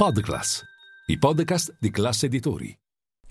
Podclass, i podcast di classe editori.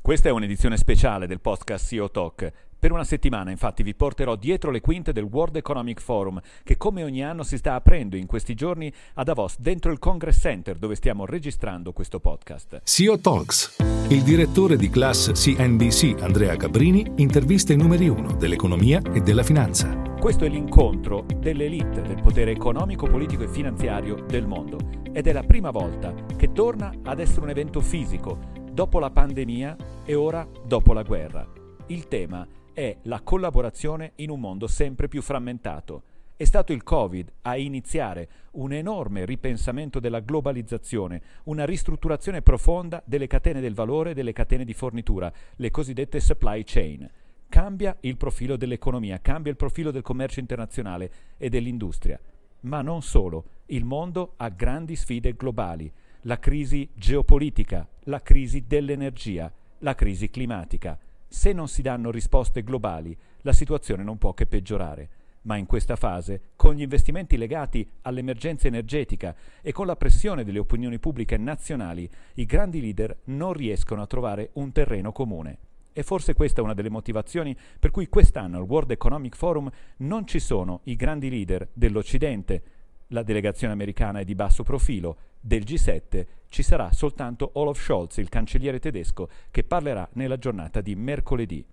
Questa è un'edizione speciale del podcast CEO Talk. Per una settimana infatti vi porterò dietro le quinte del World Economic Forum che come ogni anno si sta aprendo in questi giorni a Davos dentro il Congress Center dove stiamo registrando questo podcast. CEO Talks. Il direttore di class CNBC Andrea Cabrini intervista i numeri uno dell'economia e della finanza. Questo è l'incontro dell'elite del potere economico, politico e finanziario del mondo ed è la prima volta che torna ad essere un evento fisico dopo la pandemia e ora dopo la guerra. Il tema è la collaborazione in un mondo sempre più frammentato. È stato il Covid a iniziare un enorme ripensamento della globalizzazione, una ristrutturazione profonda delle catene del valore e delle catene di fornitura, le cosiddette supply chain. Cambia il profilo dell'economia, cambia il profilo del commercio internazionale e dell'industria. Ma non solo, il mondo ha grandi sfide globali, la crisi geopolitica, la crisi dell'energia, la crisi climatica. Se non si danno risposte globali, la situazione non può che peggiorare. Ma in questa fase, con gli investimenti legati all'emergenza energetica e con la pressione delle opinioni pubbliche nazionali, i grandi leader non riescono a trovare un terreno comune. E forse questa è una delle motivazioni per cui quest'anno al World Economic Forum non ci sono i grandi leader dell'Occidente, la delegazione americana è di basso profilo, del G7 ci sarà soltanto Olaf Scholz, il cancelliere tedesco, che parlerà nella giornata di mercoledì.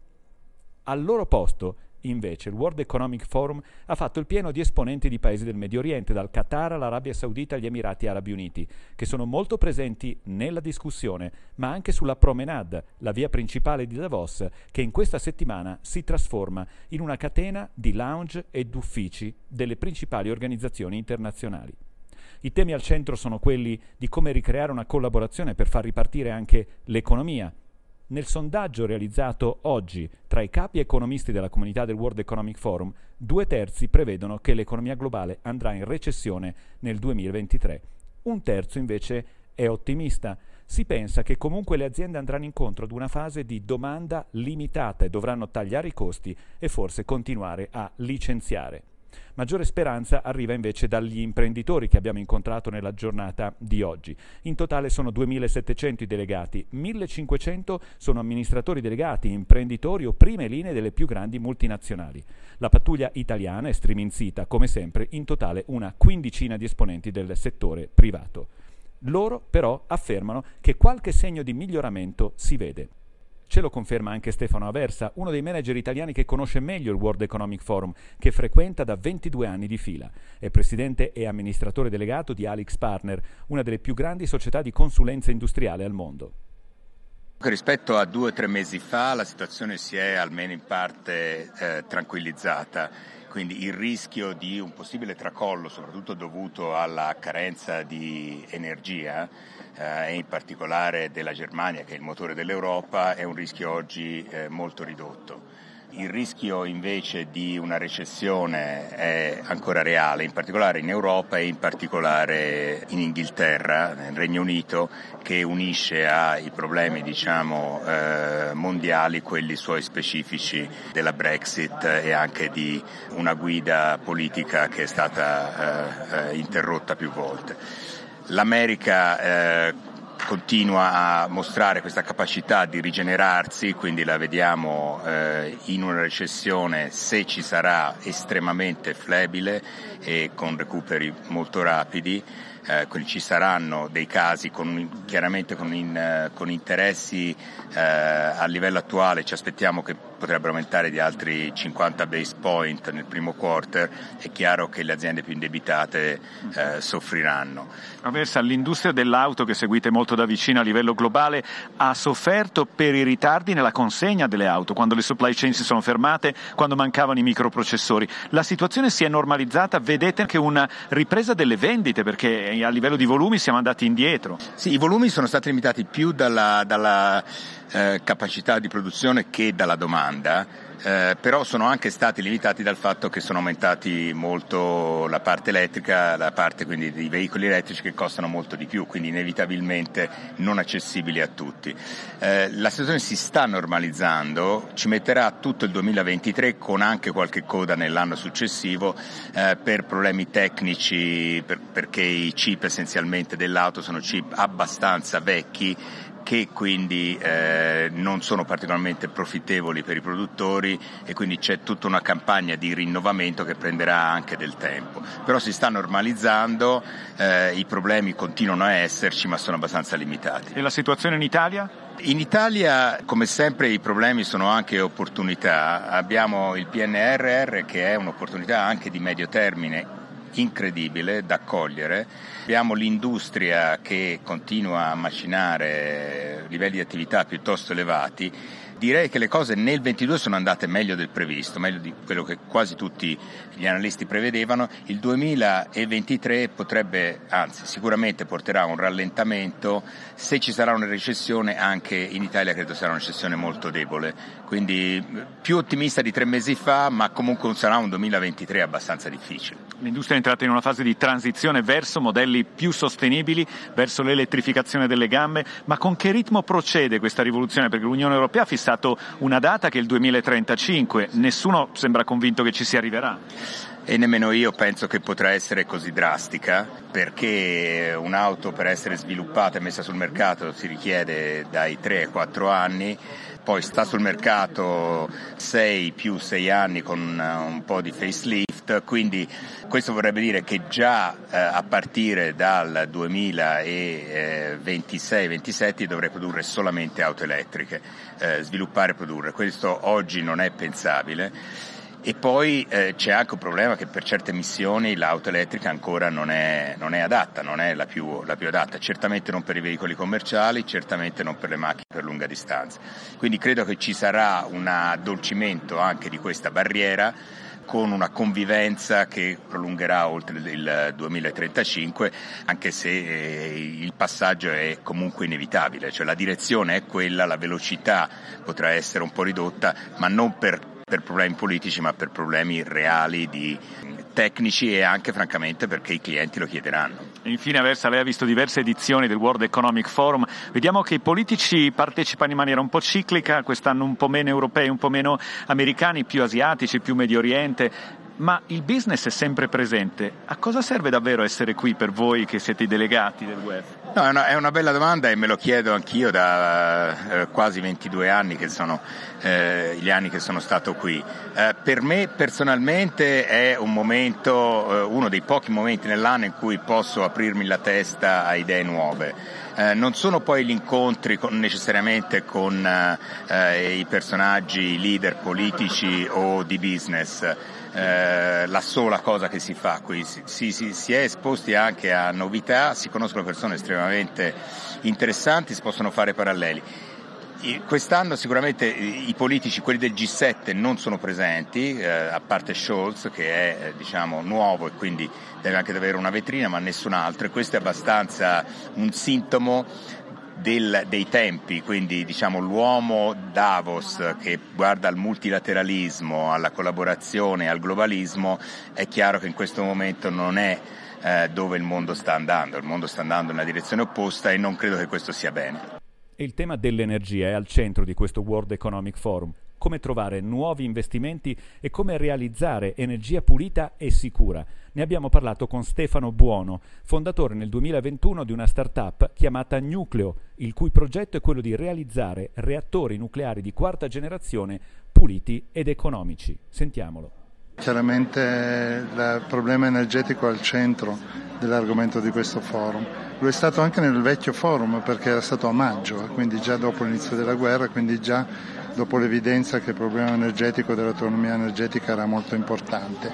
Al loro posto Invece il World Economic Forum ha fatto il pieno di esponenti di paesi del Medio Oriente, dal Qatar all'Arabia Saudita agli Emirati Arabi Uniti, che sono molto presenti nella discussione, ma anche sulla promenade, la via principale di Davos, che in questa settimana si trasforma in una catena di lounge ed uffici delle principali organizzazioni internazionali. I temi al centro sono quelli di come ricreare una collaborazione per far ripartire anche l'economia, nel sondaggio realizzato oggi tra i capi economisti della comunità del World Economic Forum, due terzi prevedono che l'economia globale andrà in recessione nel 2023. Un terzo invece è ottimista. Si pensa che comunque le aziende andranno incontro ad una fase di domanda limitata e dovranno tagliare i costi e forse continuare a licenziare. Maggiore speranza arriva invece dagli imprenditori che abbiamo incontrato nella giornata di oggi. In totale sono 2.700 i delegati, 1.500 sono amministratori delegati, imprenditori o prime linee delle più grandi multinazionali. La pattuglia italiana è striminzita, come sempre, in totale una quindicina di esponenti del settore privato. Loro però affermano che qualche segno di miglioramento si vede. Ce lo conferma anche Stefano Aversa, uno dei manager italiani che conosce meglio il World Economic Forum, che frequenta da 22 anni di fila. È presidente e amministratore delegato di Alix Partner, una delle più grandi società di consulenza industriale al mondo. Rispetto a due o tre mesi fa la situazione si è almeno in parte eh, tranquillizzata, quindi il rischio di un possibile tracollo, soprattutto dovuto alla carenza di energia, eh, e in particolare della Germania che è il motore dell'Europa, è un rischio oggi eh, molto ridotto. Il rischio invece di una recessione è ancora reale, in particolare in Europa e in particolare in Inghilterra, nel Regno Unito, che unisce ai problemi diciamo, eh, mondiali quelli suoi specifici della Brexit e anche di una guida politica che è stata eh, interrotta più volte. L'America eh, continua a mostrare questa capacità di rigenerarsi, quindi la vediamo eh, in una recessione se ci sarà estremamente flebile e con recuperi molto rapidi. Eh, quindi ci saranno dei casi con, chiaramente con, in, con interessi eh, a livello attuale, ci aspettiamo che potrebbero aumentare di altri 50 base point nel primo quarter, è chiaro che le aziende più indebitate eh, soffriranno. Aversa, l'industria dell'auto che seguite molto da vicino a livello globale ha sofferto per i ritardi nella consegna delle auto, quando le supply chain si sono fermate, quando mancavano i microprocessori. La situazione si è normalizzata, vedete anche una ripresa delle vendite perché a livello di volumi siamo andati indietro. Sì, i volumi sono stati limitati più dalla, dalla eh, capacità di produzione che dalla domanda eh, però sono anche stati limitati dal fatto che sono aumentati molto la parte elettrica, la parte quindi dei veicoli elettrici che costano molto di più, quindi inevitabilmente non accessibili a tutti. Eh, la situazione si sta normalizzando, ci metterà tutto il 2023 con anche qualche coda nell'anno successivo eh, per problemi tecnici, per, perché i chip essenzialmente dell'auto sono chip abbastanza vecchi che quindi eh, non sono particolarmente profittevoli per i produttori e quindi c'è tutta una campagna di rinnovamento che prenderà anche del tempo. Però si sta normalizzando, eh, i problemi continuano a esserci ma sono abbastanza limitati. E la situazione in Italia? In Italia, come sempre, i problemi sono anche opportunità. Abbiamo il PNRR che è un'opportunità anche di medio termine incredibile da cogliere. Abbiamo l'industria che continua a macinare livelli di attività piuttosto elevati direi che le cose nel 22 sono andate meglio del previsto, meglio di quello che quasi tutti gli analisti prevedevano. Il 2023 potrebbe, anzi sicuramente porterà a un rallentamento, se ci sarà una recessione anche in Italia credo sarà una recessione molto debole, quindi più ottimista di tre mesi fa, ma comunque sarà un 2023 abbastanza difficile. L'industria è entrata in una fase di transizione verso modelli più sostenibili, verso l'elettrificazione delle gambe, ma con che ritmo procede questa rivoluzione? Perché l'Unione Europea ha fissato fissato una data che è il 2035, nessuno sembra convinto che ci si arriverà. E nemmeno io penso che potrà essere così drastica, perché un'auto per essere sviluppata e messa sul mercato si richiede dai 3 ai 4 anni, poi sta sul mercato 6 più 6 anni con un po' di facelift, quindi questo vorrebbe dire che già eh, a partire dal 2026-27 dovrei produrre solamente auto elettriche, eh, sviluppare e produrre. Questo oggi non è pensabile. E poi eh, c'è anche un problema che per certe missioni l'auto elettrica ancora non è, non è adatta, non è la più, la più, adatta, certamente non per i veicoli commerciali, certamente non per le macchine per lunga distanza. Quindi credo che ci sarà un addolcimento anche di questa barriera con una convivenza che prolungherà oltre il 2035, anche se eh, il passaggio è comunque inevitabile, cioè la direzione è quella, la velocità potrà essere un po' ridotta, ma non per per problemi politici ma per problemi reali di tecnici e anche francamente perché i clienti lo chiederanno. Infine Aversa, lei ha visto diverse edizioni del World Economic Forum, vediamo che i politici partecipano in maniera un po' ciclica, quest'anno un po' meno europei, un po' meno americani, più asiatici, più Medio Oriente, ma il business è sempre presente. A cosa serve davvero essere qui per voi che siete i delegati del web? No, è, una, è una bella domanda e me lo chiedo anch'io da eh, quasi 22 anni che sono eh, gli anni che sono stato qui. Eh, per me personalmente è un momento, eh, uno dei pochi momenti nell'anno in cui posso aprirmi la testa a idee nuove. Eh, non sono poi gli incontri con, necessariamente con eh, i personaggi, i leader politici o di business, eh, la sola cosa che si fa qui, si, si, si, è esposti anche a novità, si conoscono persone estremamente interessanti, si possono fare paralleli. Quest'anno sicuramente i politici, quelli del G7, non sono presenti, eh, a parte Scholz che è eh, diciamo, nuovo e quindi deve anche avere una vetrina, ma nessun altro. E questo è abbastanza un sintomo del, dei tempi, quindi diciamo l'uomo Davos che guarda al multilateralismo, alla collaborazione, al globalismo, è chiaro che in questo momento non è eh, dove il mondo sta andando, il mondo sta andando in una direzione opposta e non credo che questo sia bene. Il tema dell'energia è al centro di questo World Economic Forum come trovare nuovi investimenti e come realizzare energia pulita e sicura. Ne abbiamo parlato con Stefano Buono, fondatore nel 2021 di una startup chiamata Nucleo, il cui progetto è quello di realizzare reattori nucleari di quarta generazione puliti ed economici. Sentiamolo. Chiaramente il problema energetico è al centro dell'argomento di questo forum. Lo è stato anche nel vecchio forum perché era stato a maggio, quindi già dopo l'inizio della guerra, quindi già dopo l'evidenza che il problema energetico dell'autonomia energetica era molto importante.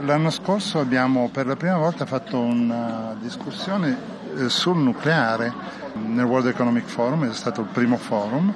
L'anno scorso abbiamo per la prima volta fatto una discussione eh, sul nucleare nel World Economic Forum, è stato il primo forum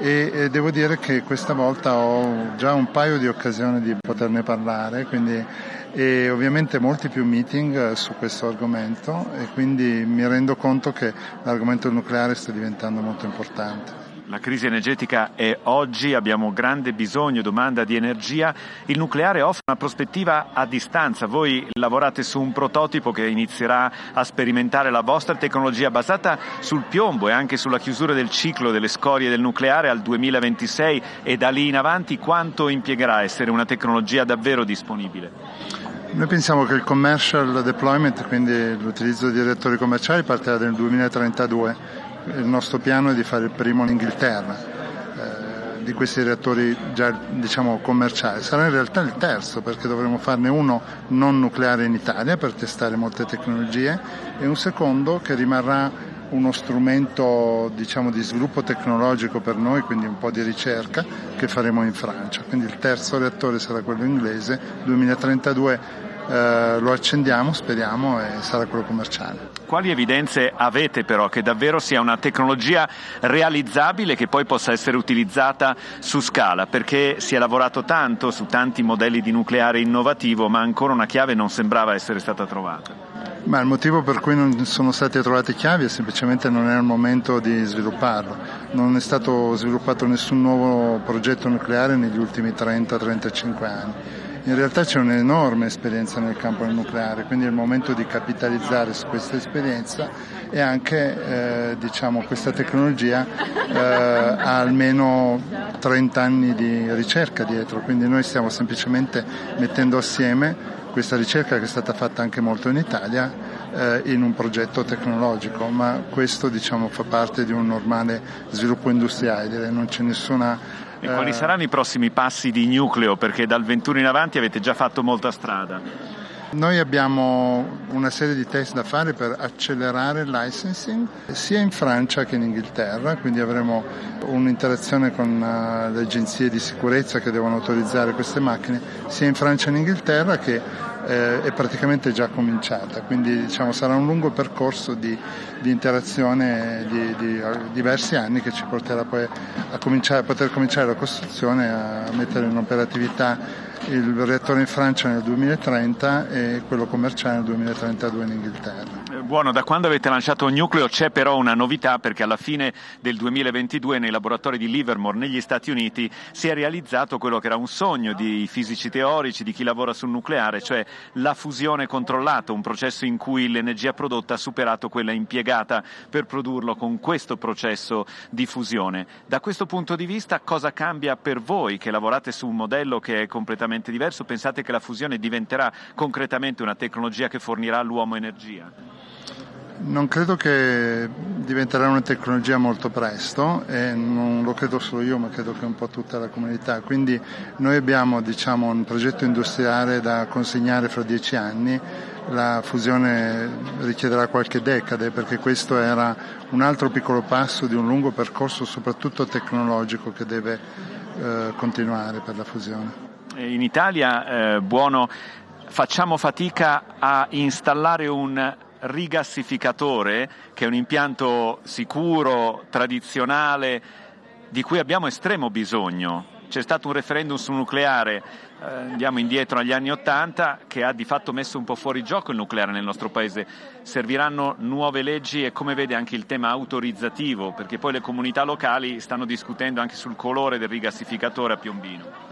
e, devo dire che questa volta ho già un paio di occasioni di poterne parlare, quindi, e ovviamente molti più meeting su questo argomento e quindi mi rendo conto che l'argomento nucleare sta diventando molto importante. La crisi energetica è oggi, abbiamo grande bisogno, domanda di energia. Il nucleare offre una prospettiva a distanza. Voi lavorate su un prototipo che inizierà a sperimentare la vostra tecnologia basata sul piombo e anche sulla chiusura del ciclo delle scorie del nucleare al 2026 e da lì in avanti quanto impiegherà essere una tecnologia davvero disponibile? Noi pensiamo che il commercial deployment, quindi l'utilizzo di reattori commerciali, partirà nel 2032 il nostro piano è di fare il primo in Inghilterra eh, di questi reattori già diciamo commerciali. Sarà in realtà il terzo perché dovremo farne uno non nucleare in Italia per testare molte tecnologie e un secondo che rimarrà uno strumento diciamo, di sviluppo tecnologico per noi, quindi un po' di ricerca che faremo in Francia. Quindi il terzo reattore sarà quello inglese, 2032 eh, lo accendiamo, speriamo, e sarà quello commerciale. Quali evidenze avete però che davvero sia una tecnologia realizzabile che poi possa essere utilizzata su scala? Perché si è lavorato tanto su tanti modelli di nucleare innovativo, ma ancora una chiave non sembrava essere stata trovata. Ma il motivo per cui non sono state trovate chiavi è semplicemente non era il momento di svilupparlo. Non è stato sviluppato nessun nuovo progetto nucleare negli ultimi 30-35 anni in realtà c'è un'enorme esperienza nel campo del nucleare, quindi è il momento di capitalizzare su questa esperienza e anche eh, diciamo, questa tecnologia eh, ha almeno 30 anni di ricerca dietro, quindi noi stiamo semplicemente mettendo assieme questa ricerca che è stata fatta anche molto in Italia eh, in un progetto tecnologico, ma questo diciamo, fa parte di un normale sviluppo industriale, non c'è nessuna e quali saranno i prossimi passi di nucleo? Perché dal 21 in avanti avete già fatto molta strada. Noi abbiamo una serie di test da fare per accelerare il licensing sia in Francia che in Inghilterra, quindi avremo un'interazione con uh, le agenzie di sicurezza che devono autorizzare queste macchine sia in Francia che in Inghilterra che eh, è praticamente già cominciata, quindi diciamo, sarà un lungo percorso di, di interazione di, di, diversi anni che ci porterà poi a, cominciare, a poter cominciare la costruzione, a mettere in operatività il reattore in Francia nel 2030 e quello commerciale nel 2032 in Inghilterra. Buono, da quando avete lanciato nucleo c'è però una novità perché alla fine del 2022 nei laboratori di Livermore negli Stati Uniti si è realizzato quello che era un sogno di fisici teorici, di chi lavora sul nucleare, cioè la fusione controllata, un processo in cui l'energia prodotta ha superato quella impiegata per produrlo con questo processo di fusione. Da questo punto di vista cosa cambia per voi che lavorate su un modello che è completamente diverso? Pensate che la fusione diventerà concretamente una tecnologia che fornirà all'uomo energia? Non credo che diventerà una tecnologia molto presto e non lo credo solo io, ma credo che un po' tutta la comunità. Quindi noi abbiamo diciamo, un progetto industriale da consegnare fra dieci anni, la fusione richiederà qualche decade perché questo era un altro piccolo passo di un lungo percorso, soprattutto tecnologico, che deve eh, continuare per la fusione. In Italia, eh, buono, facciamo fatica a installare un rigassificatore, che è un impianto sicuro, tradizionale, di cui abbiamo estremo bisogno. C'è stato un referendum sul nucleare, eh, andiamo indietro agli anni Ottanta, che ha di fatto messo un po' fuori gioco il nucleare nel nostro paese. Serviranno nuove leggi e come vede anche il tema autorizzativo, perché poi le comunità locali stanno discutendo anche sul colore del rigassificatore a Piombino.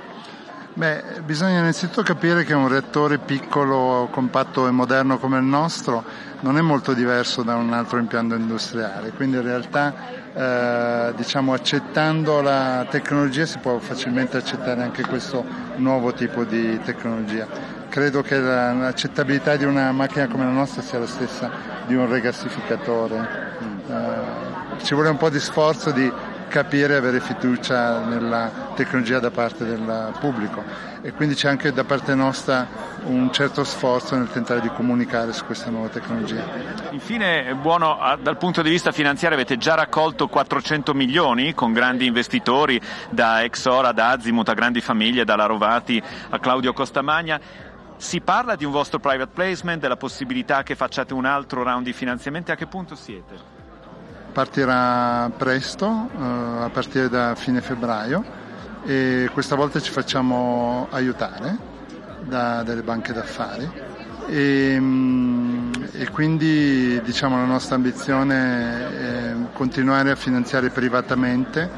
Beh, bisogna innanzitutto capire che un reattore piccolo, compatto e moderno come il nostro non è molto diverso da un altro impianto industriale, quindi in realtà eh, diciamo, accettando la tecnologia si può facilmente accettare anche questo nuovo tipo di tecnologia. Credo che la, l'accettabilità di una macchina come la nostra sia la stessa di un regassificatore. Eh, ci vuole un po' di sforzo di capire e avere fiducia nella tecnologia da parte del pubblico e quindi c'è anche da parte nostra un certo sforzo nel tentare di comunicare su questa nuova tecnologia. Infine, buono, dal punto di vista finanziario avete già raccolto 400 milioni con grandi investitori da Exora, da Azimut, a grandi famiglie, da Larovati a Claudio Costamagna. Si parla di un vostro private placement, della possibilità che facciate un altro round di finanziamenti, a che punto siete? Partirà presto, eh, a partire da fine febbraio e questa volta ci facciamo aiutare da delle banche d'affari e, mm, e quindi diciamo, la nostra ambizione è continuare a finanziare privatamente,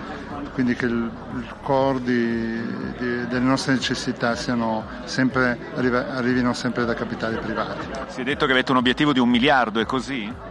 quindi che il, il core di, di, delle nostre necessità sempre, arrivino sempre da capitali privati. Si è detto che avete un obiettivo di un miliardo, è così?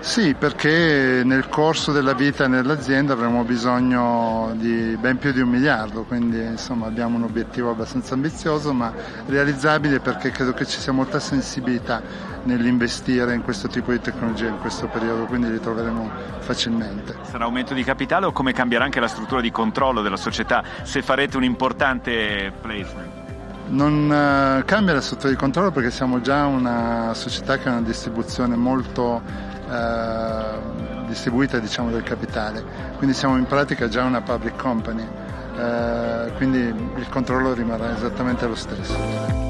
Sì, perché nel corso della vita nell'azienda avremo bisogno di ben più di un miliardo, quindi insomma, abbiamo un obiettivo abbastanza ambizioso ma realizzabile perché credo che ci sia molta sensibilità nell'investire in questo tipo di tecnologia in questo periodo, quindi li troveremo facilmente. Sarà aumento di capitale o come cambierà anche la struttura di controllo della società se farete un importante placement? Non uh, cambia la struttura di controllo perché siamo già una società che ha una distribuzione molto eh, distribuita diciamo, del capitale, quindi siamo in pratica già una public company, eh, quindi il controllo rimarrà esattamente lo stesso.